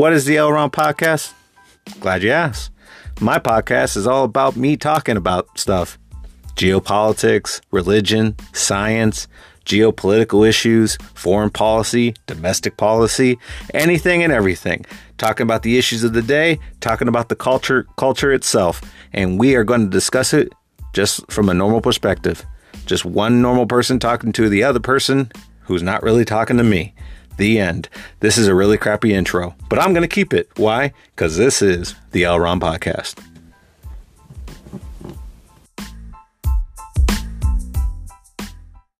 What is the Elron podcast? Glad you asked. My podcast is all about me talking about stuff geopolitics, religion, science, geopolitical issues, foreign policy, domestic policy, anything and everything. Talking about the issues of the day, talking about the culture culture itself, and we are going to discuss it just from a normal perspective. Just one normal person talking to the other person who's not really talking to me. The end. This is a really crappy intro, but I'm going to keep it. Why? Cuz this is the Elron podcast.